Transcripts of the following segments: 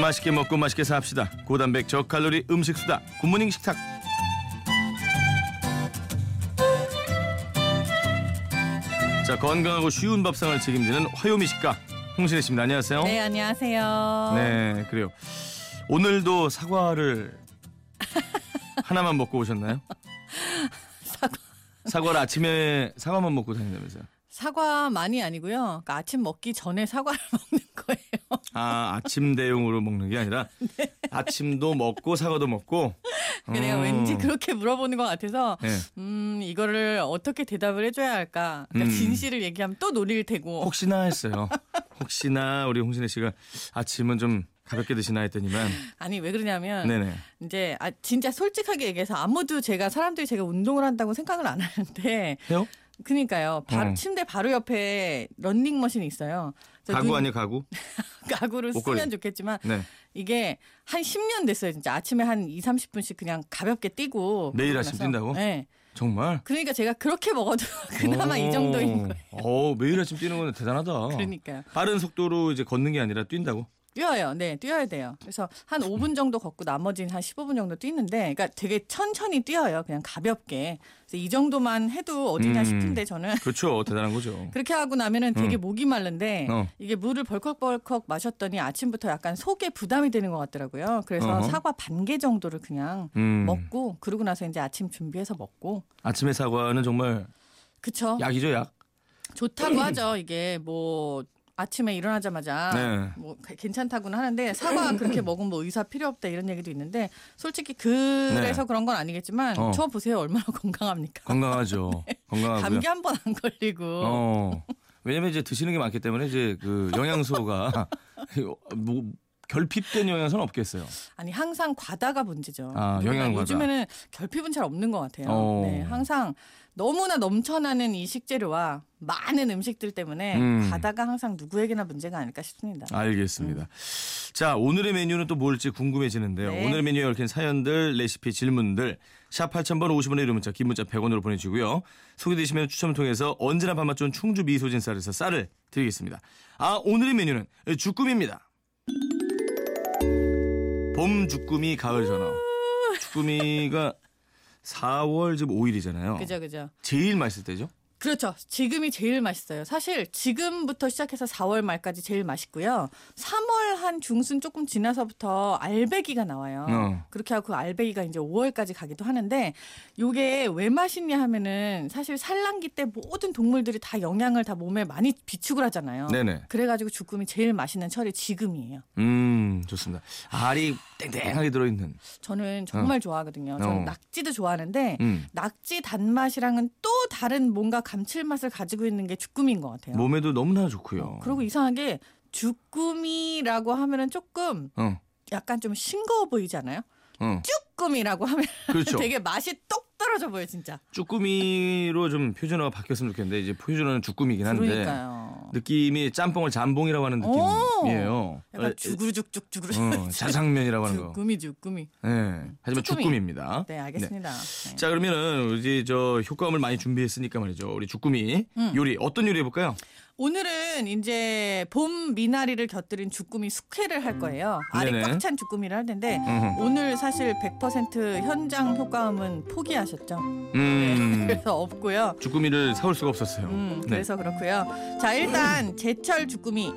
맛있게 먹고 맛있게 삽시다. 고단백 저칼로리 음식 수다. 굿모닝 식탁. 자 건강하고 쉬운 밥상을 책임지는 화요미 식가 홍신혜 씨입니다. 안녕하세요. 네, 안녕하세요. 네, 그래요. 오늘도 사과를 하나만 먹고 오셨나요? 사과. 사과를 아침에 사과만 먹고 다닌다면서요? 사과 많이 아니고요. 그러니까 아침 먹기 전에 사과를 먹는 거예요. 아 아침 대용으로 먹는 게 아니라 네. 아침도 먹고 사과도 먹고. 내가 음. 왠지 그렇게 물어보는 것 같아서 네. 음 이거를 어떻게 대답을 해줘야 할까? 그러니까 음. 진실을 얘기하면 또 노릴 테고. 혹시나 했어요. 혹시나 우리 홍신혜 씨가 아침은 좀 가볍게 드시나 했더니만. 아니 왜 그러냐면 네네. 이제 아 진짜 솔직하게 얘기해서 아무도 제가 사람들이 제가 운동을 한다고 생각을 안 하는데 해요? 그니까요. 바로 어. 침대 바로 옆에 런닝머신이 있어요. 가구 눈- 아니에요 가구? 가구를 목걸이. 쓰면 좋겠지만 네. 이게 한 10년 됐어요. 진짜 아침에 한 2, 30분씩 그냥 가볍게 뛰고 매일 아침. 뛴다고? 네. 정말? 그러니까 제가 그렇게 먹어도 그나마 이 정도인 거예요. 어 매일 아침 뛰는 건 대단하다. 그러니까요. 빠른 속도로 이제 걷는 게 아니라 뛴다고? 뛰어요. 네, 뛰어야 돼요. 그래서 한 5분 정도 걷고 나머지는 한 15분 정도 뛰는데, 그러니까 되게 천천히 뛰어요. 그냥 가볍게. 그래서 이 정도만 해도 어디냐 음. 싶은데 저는 그렇죠. 대단한 거죠. 그렇게 하고 나면은 되게 목이 마른데 어. 이게 물을 벌컥벌컥 마셨더니 아침부터 약간 속에 부담이 되는 것 같더라고요. 그래서 어허. 사과 반 개 정도를 그냥 음. 먹고 그러고 나서 이제 아침 준비해서 먹고 아침에 사과는 정말 그쵸 약이죠 약. 좋다고 하죠 이게 뭐 아침에 일어나자마자 네. 뭐 괜찮다고는 하는데 사과 그렇게 먹으면 뭐 의사 필요 없다 이런 얘기도 있는데 솔직히 그래서 그런 건 아니겠지만 네. 어. 저 보세요 얼마나 건강합니까 건강하죠. 건강하고요. 감기 한 번 안 걸리고 어. 왜냐면 이제 드시는 게 많기 때문에 이제 그 영양소가 뭐 결핍된 영양소는 없겠어요. 아니 항상 과다가 문제죠. 아, 우리가 영양 과다. 요즘에는 결핍은 잘 없는 것 같아요. 어. 네, 항상 너무나 넘쳐나는 이 식재료와 많은 음식들 때문에 음. 과다가 항상 누구에게나 문제가 아닐까 싶습니다. 알겠습니다. 자 오늘의 메뉴는 또 뭘지 궁금해지는데요. 네. 오늘의 메뉴에 얽힌 사연들, 레시피, 질문들 샵 8000번 50원의 유료 문자, 긴 문자 100원으로 보내주고요. 소개되시면 추첨을 통해서 언제나 밥맛 좋은 충주 미소진 쌀에서 쌀을 드리겠습니다. 아 오늘의 메뉴는 주꾸미입니다. 봄 주꾸미, 가을 전어. 주꾸미가 4월 지금 5일이잖아요. 그죠, 그죠. 제일 맛있을 때죠? 그렇죠. 지금이 제일 맛있어요. 사실 지금부터 시작해서 4월 말까지 제일 맛있고요. 3월 한 중순 조금 지나서부터 알배기가 나와요. 어. 그렇게 하고 그 알배기가 이제 5월까지 가기도 하는데 요게 왜 맛있냐 하면은 사실 산란기 때 모든 동물들이 다 영양을 다 몸에 많이 비축을 하잖아요. 네네. 그래가지고 주꾸미 제일 맛있는 철이 지금이에요. 음 좋습니다. 알이 땡땡하게 들어있는. 저는 정말 좋아하거든요. 저는 어. 낙지도 좋아하는데 음. 낙지 단맛이랑은 또 다른 뭔가 감칠맛을 가지고 있는 게 주꾸미인 것 같아요. 몸에도 너무나 좋고요. 그리고 이상하게 주꾸미라고 하면은 조금 어, 약간 좀 싱거워 보이지 않아요? 어. 쭈꾸미라고 하면 그렇죠. 되게 맛이 똑 떨어져 보여 진짜. 쭈꾸미로 좀 표준어가 바뀌었으면 좋겠는데 이제 표준어는 주꾸미긴 한데 그러니까요. 느낌이 짬뽕을 잠봉이라고 하는 느낌이에요. 약간 어, 주구르죽죽 주구르. 어, 자장면이라고 하는 거. 주꾸미 주꾸미. 네. 하지만 쭈꾸미. 주꾸미입니다. 네 알겠습니다. 네. 자 그러면은 이제 저 효과음을 많이 준비했으니까 말이죠. 우리 주꾸미 음. 요리 어떤 요리 해볼까요? 오늘은 이제 봄 미나리를 곁들인 주꾸미 숙회를 할 거예요. 알이 네네. 꽉 찬 주꾸미를 할 텐데 음흠. 오늘 사실 100% 현장 효과음은 포기하셨죠. 음, 그래서 없고요. 주꾸미를 사올 수가 없었어요. 음, 네. 그래서 그렇고요. 자, 일단 제철 주꾸미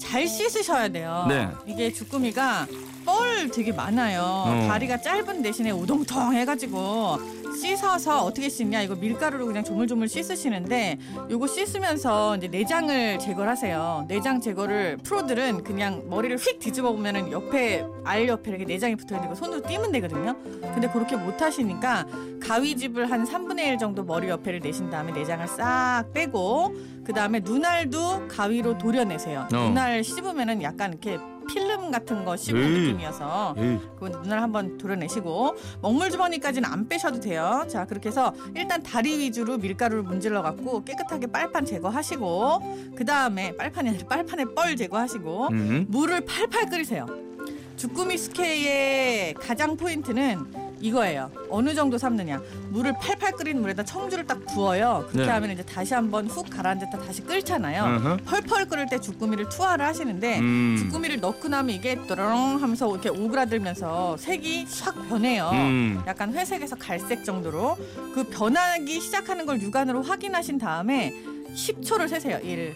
잘 씻으셔야 돼요. 네. 이게 주꾸미가 뻘 되게 많아요. 어. 다리가 짧은 대신에 우동통 해가지고 씻어서 어떻게 씻냐 이거 밀가루로 그냥 조물조물 씻으시는데 요거 씻으면서 이제 내장을 제거를 하세요. 내장 제거를 프로들은 그냥 머리를 휙 뒤집어 보면은 옆에 알 옆에 이렇게 내장이 붙어 있는 거 손으로 띄면 되거든요. 근데 그렇게 못 하시니까 가위집을 한 3분의 1 정도 머리 옆에를 내신 다음에 내장을 싹 빼고 그 다음에 눈알도 가위로 도려내세요. 어. 눈알 씹으면은 약간 이렇게 필름 같은 거 에이. 느낌이어서 그 눈알 한번 도려내시고 먹물 주머니까지는 안 빼셔도 돼요. 자 그렇게 해서 일단 다리 위주로 밀가루를 문질러 갖고 깨끗하게 빨판 제거하시고 그 다음에 빨판이 아니라 빨판에 뻘 제거하시고 음. 물을 팔팔 끓이세요. 주꾸미 숙회의 가장 포인트는 이거예요. 어느 정도 삶느냐. 물을 팔팔 끓인 물에다 청주를 딱 부어요. 그렇게 네. 하면 이제 다시 한번 훅 가라앉았다 다시 끓잖아요. 어허. 펄펄 끓을 때 주꾸미를 투하를 하시는데 음. 주꾸미를 넣고 나면 이게 또롱 하면서 이렇게 오그라들면서 색이 샥 변해요. 음. 약간 회색에서 갈색 정도로 그 변하기 시작하는 걸 육안으로 확인하신 다음에 10초를 세세요. 1,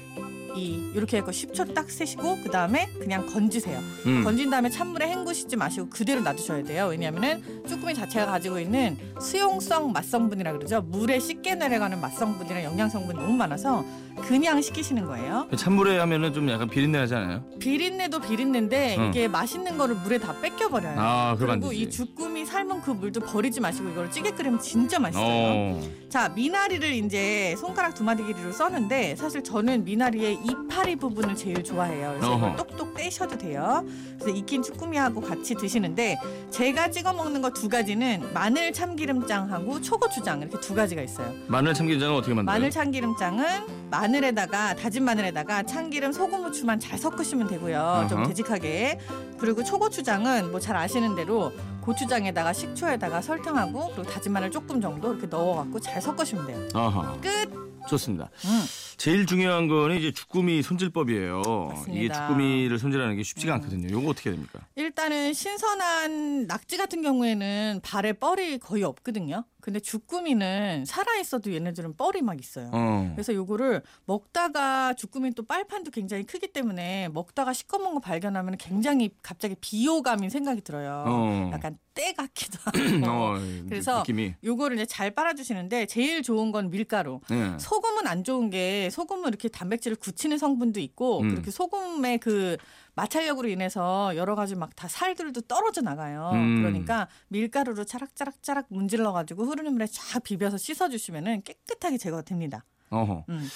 2 이렇게 해서 10초 딱 세시고 그 다음에 그냥 건지세요. 음. 건진 다음에 찬물에 헹구시지 마시고 그대로 놔두셔야 돼요. 왜냐하면은 쭈꾸미 자체가 가지고 있는 수용성 맛성분이라 그러죠. 물에 쉽게 내려가는 맛성분이나 영양 성분이 너무 많아서 그냥 식히시는 거예요. 찬물에 하면은 좀 약간 비린내 나잖아요. 비린내도 비린내인데 응. 이게 맛있는 거를 물에 다 뺏겨 버려요. 아, 그러면 안 그리고. 이 주꾸미 삶은 그 물도 버리지 마시고 이걸 찌개 끓이면 진짜 맛있어요. 어. 자 미나리를 이제 손가락 두 마디 길이로 써는데 사실 저는 미나리의 이파리 부분을 제일 좋아해요. 그래서 이걸 어허. 똑똑 떼셔도 돼요. 그래서 익힌 쭈꾸미하고 같이 드시는데 제가 찍어 먹는 거 두 가지는 마늘 참기름장하고 초고추장 이렇게 두 가지가 있어요. 마늘 참기름장은 어떻게 만들어요? 마늘 참기름장은 마늘에다가 다진 마늘에다가 참기름 소금 후추만 잘 섞으시면 되고요. 좀 어허. 되직하게. 그리고 초고추장은 뭐 잘 아시는 대로 고추장에다가 식초에다가 설탕하고 그리고 다진 마늘 조금 정도 이렇게 넣어갖고 잘 섞으시면 돼요. 아하. 끝. 좋습니다. 음. 제일 중요한 거는 이제 주꾸미 손질법이에요. 맞습니다. 이게 주꾸미를 손질하는 게 쉽지가 음. 않거든요. 요거 어떻게 됩니까? 일단은 신선한 낙지 같은 경우에는 발에 뻘이 거의 없거든요. 근데 주꾸미는 살아 있어도 얘네들은 뻘이 막 있어요. 어. 그래서 요거를 먹다가 주꾸미는 또 빨판도 굉장히 크기 때문에 먹다가 시꺼먼 거 발견하면 굉장히 갑자기 비호감인 생각이 들어요. 어. 약간 때 같기도 하고. 어, 그래서 느낌이. 요거를 이제 잘 빨아주시는데 제일 좋은 건 밀가루. 네. 소금은 안 좋은 게 소금은 이렇게 단백질을 굳히는 성분도 있고 음. 그렇게 소금의 그 마찰력으로 인해서 여러 가지 막 다 살들도 떨어져 나가요. 음. 그러니까 밀가루로 차락차락차락 문질러 가지고 흐르는 물에 쫙 비벼서 씻어 주시면은 깨끗하게 제거가 됩니다. 어허. 음.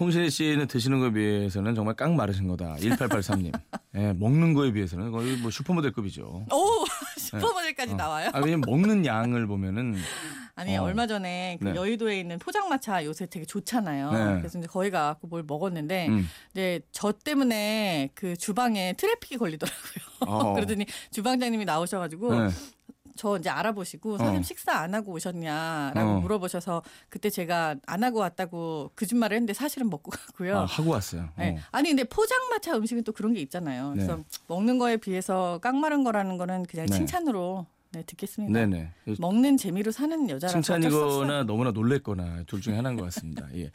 홍신혜 씨는 드시는 거에 비해서는 정말 깡 마르신 거다. 1883님. 예, 먹는 거에 비해서는 거의 뭐 슈퍼모델급이죠. 오 슈퍼모델까지 어. 나와요. 아, 왜냐면 먹는 양을 보면은 아니 어. 얼마 전에 그 네. 여의도에 있는 포장마차 요새 되게 좋잖아요. 네. 그래서 이제 거기 가고 뭘 먹었는데 음. 이제 저 때문에 그 주방에 트래픽이 걸리더라고요. 어. 그러더니 주방장님이 나오셔가지고 네. 저 이제 알아보시고 선생님 어. 식사 안 하고 오셨냐라고 어. 물어보셔서 그때 제가 안 하고 왔다고 거짓말을 했는데 사실은 먹고 갔고요. 아, 하고 왔어요. 네. 어. 아니 근데 포장마차 음식은 또 그런 게 있잖아요. 그래서 네. 먹는 거에 비해서 깡마른 거라는 거는 그냥 네. 칭찬으로 네, 듣겠습니다. 네네. 먹는 재미로 사는 없어요. 칭찬이거나 너무나 놀랬거나 둘 중에 하나인 것 같습니다. 예.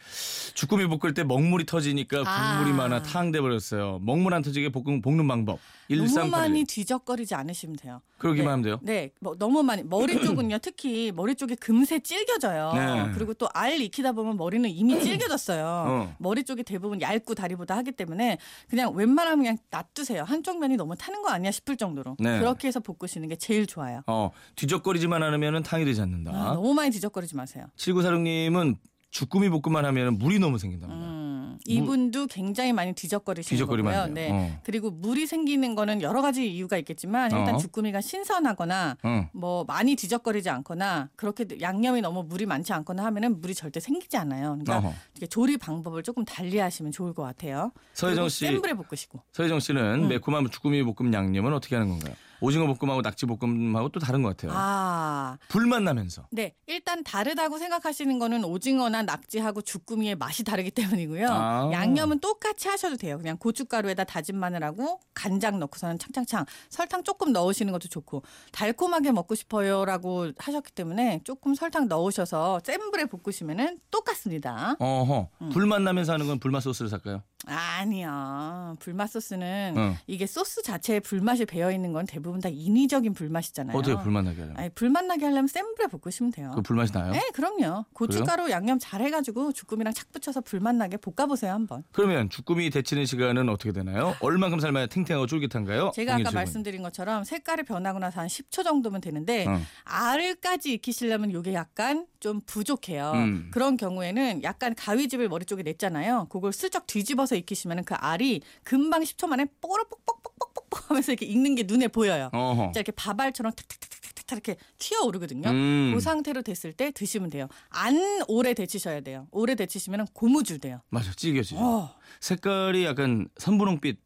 주꾸미 볶을 때 먹물이 터지니까 아. 국물이 많아 탕 돼 버렸어요. 먹물 안 터지게 볶는 방법. 너무 1381. 많이 뒤적거리지 않으시면 돼요. 그러기만 네. 하면 돼요. 네, 뭐 너무 많이 머리 쪽은요 특히 머리 쪽이 금세 찔겨져요. 네. 그리고 또 알 익히다 보면 머리는 이미 찔겨졌어요. 어. 머리 쪽이 대부분 얇고 다리보다 하기 때문에 그냥 웬만하면 그냥 놔두세요. 한쪽 면이 너무 타는 거 아니야 싶을 정도로 네. 그렇게 해서 볶으시는 게 제일 좋아요. 어, 뒤적거리지만 않으면 탕이 되지 않는다. 아, 너무 많이 뒤적거리지 마세요. 7946님은 주꾸미 볶음만 하면 물이 너무 생긴답니다. 음, 이분도 굉장히 많이 뒤적거리시는 거고요. 네. 어. 그리고 물이 생기는 거는 여러 가지 이유가 있겠지만 일단 어. 주꾸미가 신선하거나 어. 뭐 많이 뒤적거리지 않거나 그렇게 양념이 너무 물이 많지 않거나 하면은 물이 절대 생기지 않아요. 그러니까 조리 방법을 조금 달리 하시면 좋을 것 같아요. 서혜정 씨. 센 불에 볶으시고. 서혜정 씨는 음. 매콤한 주꾸미 볶음 양념은 어떻게 하는 건가요? 오징어 볶음하고 낙지 볶음하고 또 다른 것 같아요. 아, 불만 나면서. 네. 일단 다르다고 생각하시는 거는 오징어나 낙지하고 주꾸미의 맛이 다르기 때문이고요. 아. 양념은 똑같이 하셔도 돼요. 그냥 고춧가루에다 다진 마늘하고 간장 넣고서는 창창창 설탕 조금 넣으시는 것도 좋고 달콤하게 먹고 싶어요라고 하셨기 때문에 조금 설탕 넣으셔서 센 불에 볶으시면은 똑같습니다. 어허. 음. 불만 나면서 하는 건 불맛 소스를 살까요? 아니요. 불맛 소스는 어. 이게 소스 자체에 불맛이 배어 있는 건 대부분 다 인위적인 불맛이잖아요. 어떻게 불만 나게 하려면? 아니, 불맛 나게 하려면 센 불에 볶으시면 돼요. 그 불맛이 나요? 네, 그럼요. 고춧가루 양념 잘 해가지고 주꾸미랑 착 붙여서 불맛 나게 볶아보세요 한번. 그러면 주꾸미 데치는 시간은 어떻게 되나요? 얼만큼 삶아야 탱탱하고 쫄깃한가요? 제가 아까? 말씀드린 것처럼 색깔이 변하고 나서 한 10초 정도면 되는데 어. 알까지 익히시려면 이게 약간 좀 부족해요. 음. 그런 경우에는 약간 가위집을 머리 쪽에 냈잖아요. 그걸 슬쩍 뒤집어서 익히시면 그 알이 금방 10초 만에 뽀로 뽁뽁뽁뽁뽁 하면서 이렇게 익는 게 눈에 보여요. 어허. 이렇게 밥알처럼 탁탁탁탁탁 이렇게 튀어오르거든요. 음. 그 상태로 됐을 때 드시면 돼요. 안 오래 데치셔야 돼요. 오래 데치시면 고무줄 돼요. 맞아, 찌개지죠. 어. 색깔이 약간 선분홍빛.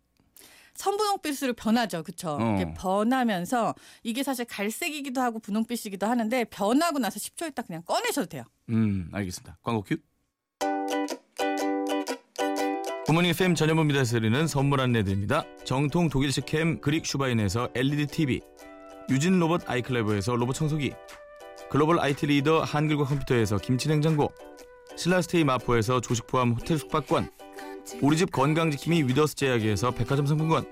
선분홍빛으로 변하죠. 그쵸? 어. 이게 변하면서 이게 사실 갈색이기도 하고 분홍빛이기도 하는데 변하고 나서 10초 있다 그냥 꺼내셔도 돼요. 음, 알겠습니다. 광고 큐. 부모님 FM 전현무입니다에서 드리는 선물 안내드립니다. 정통 독일식 캠 그릭 슈바인에서 LED TV, 유진 로봇 아이클레보에서 로봇 청소기, 글로벌 IT 리더 한글과 컴퓨터에서 김치 냉장고, 신라스테이 마포에서 조식 포함 호텔 숙박권, 우리 집 건강지킴이 위더스 제약에서 백화점 상품권,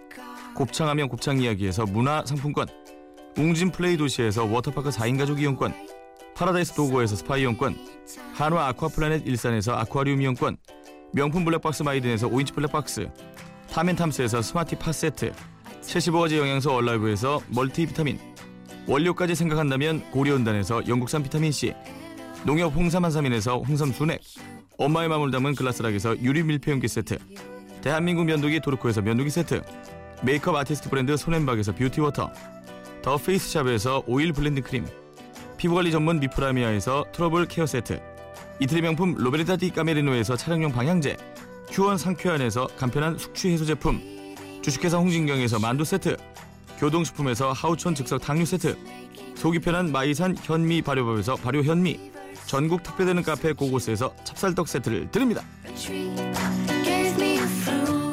곱창하면 곱창 이야기에서 문화 상품권, 웅진 플레이 도시에서 워터파크 4인 가족 이용권, 파라다이스 도고에서 스파 이용권, 한화 아쿠아플라넷 일산에서 아쿠아리움 이용권, 명품 블랙박스 마이든에서 5인치 블랙박스, 탐앤탐스에서 스마티 팟 세트, 75가지 영양소 얼라이브에서 멀티비타민, 원료까지 생각한다면 고려은단에서 영국산 비타민C, 농협 홍삼 한삼인에서 홍삼 순액, 엄마의 마음을 담은 글라스락에서 유리 밀폐용기 세트, 대한민국 면도기 도르코에서 면도기 세트, 메이크업 아티스트 브랜드 손앤박에서 뷰티워터, 더 페이스샵에서 오일 블렌딩 크림, 피부관리 전문 미프라미아에서 트러블 케어 세트, 이태리 명품 로베르타 디 까메리노에서 차량용 방향제, 휴원 상쾌한에서 간편한 숙취 해소 제품, 주식회사 홍진경에서 만두 세트, 교동식품에서 하우촌 즉석 당류 세트, 속이 편한 마이산 현미 발효법에서 발효 현미, 전국 특별되는 카페 고고스에서 찹쌀떡 세트를 드립니다.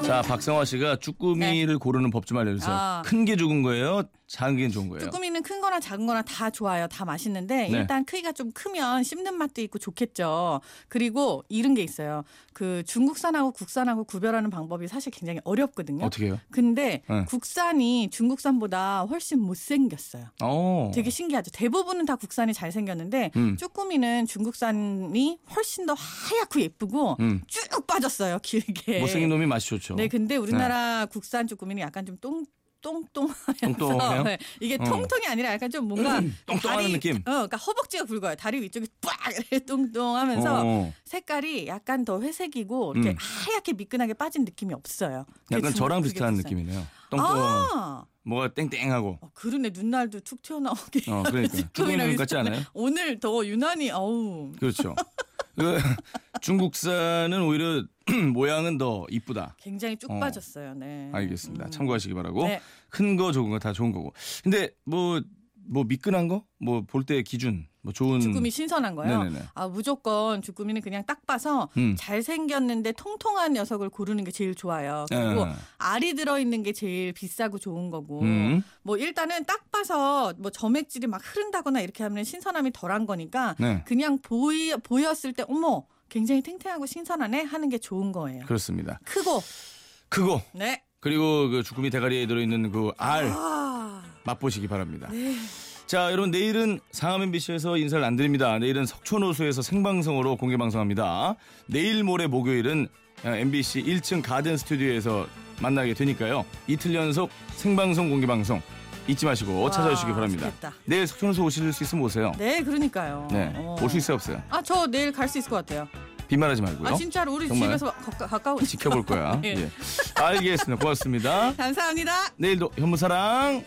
자, 박성화 씨가 쭈꾸미를 고르는 법 좀 알려주세요. 아. 큰게 죽은 거예요? 작은 게 좋은 거예요? 쭈꾸미는 큰 거나 작은 거나 다 좋아요. 다 맛있는데 네. 일단 크기가 좀 크면 씹는 맛도 있고 좋겠죠. 그리고 이런 게 있어요. 그 중국산하고 국산하고 구별하는 방법이 사실 굉장히 어렵거든요. 어떻게 해요? 근데 네. 국산이 중국산보다 훨씬 못생겼어요. 어. 되게 신기하죠. 대부분은 다 국산이 잘생겼는데 음. 쭈꾸미는 중국산이 훨씬 더 하얗고 예쁘고 음. 쭉 빠졌어요. 길게. 못생긴 놈이 맛이 좋죠. 네, 근데 우리나라 국산 쭈꾸미는 약간 좀 똥, 똥똥하면서 똥똥해요? 네, 이게 어. 통통이 아니라 약간 좀 뭔가 똥똥하는 다리- 느낌? 어, 그러니까 허벅지가 굵어요. 다리 위쪽이 빡 이렇게 똥똥하면서 어. 색깔이 약간 더 회색이고 이렇게 음. 하얗게 미끈하게 빠진 느낌이 없어요. 약간 저랑 비슷한. 느낌이네요. 똥똥. 아, 뭐가 땡땡하고. 어, 그러네 눈날도 툭 튀어나오게. 어, 그러니까. 눈 같지. 않아요? 오늘 더 유난히 어우 그렇죠. 그 중국산은 오히려 모양은 더 이쁘다. 굉장히 쭉 어. 빠졌어요. 네. 알겠습니다. 음. 참고하시기 바라고. 네. 큰 거 좋은 거 다 좋은 거고. 근데 뭐 뭐 미끈한 거? 뭐 볼 때 기준 뭐 좋은 주꾸미 신선한 거요. 네네네. 아 무조건 주꾸미는 그냥 딱 봐서 음. 잘 생겼는데 통통한 녀석을 고르는 게 제일 좋아요. 그리고 예. 알이 들어 있는 게 제일 비싸고 좋은 거고. 음. 뭐 일단은 딱 봐서 뭐 점액질이 막 흐른다거나 이렇게 하면 신선함이 덜한 거니까 네. 그냥 보이 보였을 때 어머 굉장히 탱탱하고 신선하네 하는 게 좋은 거예요. 그렇습니다. 크고 크고 네. 그리고 그 주꾸미 대가리에 들어 있는 그알 아, 맛보시기 바랍니다. 네. 자, 여러분 내일은 상암 MBC에서 인사를 안 드립니다. 내일은 석촌호수에서 생방송으로 공개 방송합니다. 내일 모레 목요일은 MBC 1층 가든 스튜디오에서 만나게 되니까요. 이틀 연속 생방송 공개 방송 잊지 마시고 와, 찾아주시기 바랍니다. 좋겠다. 내일 석촌호수 오실 수 있으면 오세요. 네, 그러니까요. 네, 어. 올수 있어요 없어요? 아, 저 내일 갈 수 있을 것 같아요. 빈말하지 말고요. 아, 진짜로 우리 정말? 집에서 가까, 가까우니까. 지켜볼 거야. 예. 예. 알겠습니다. 고맙습니다. 감사합니다. 내일도 현무사랑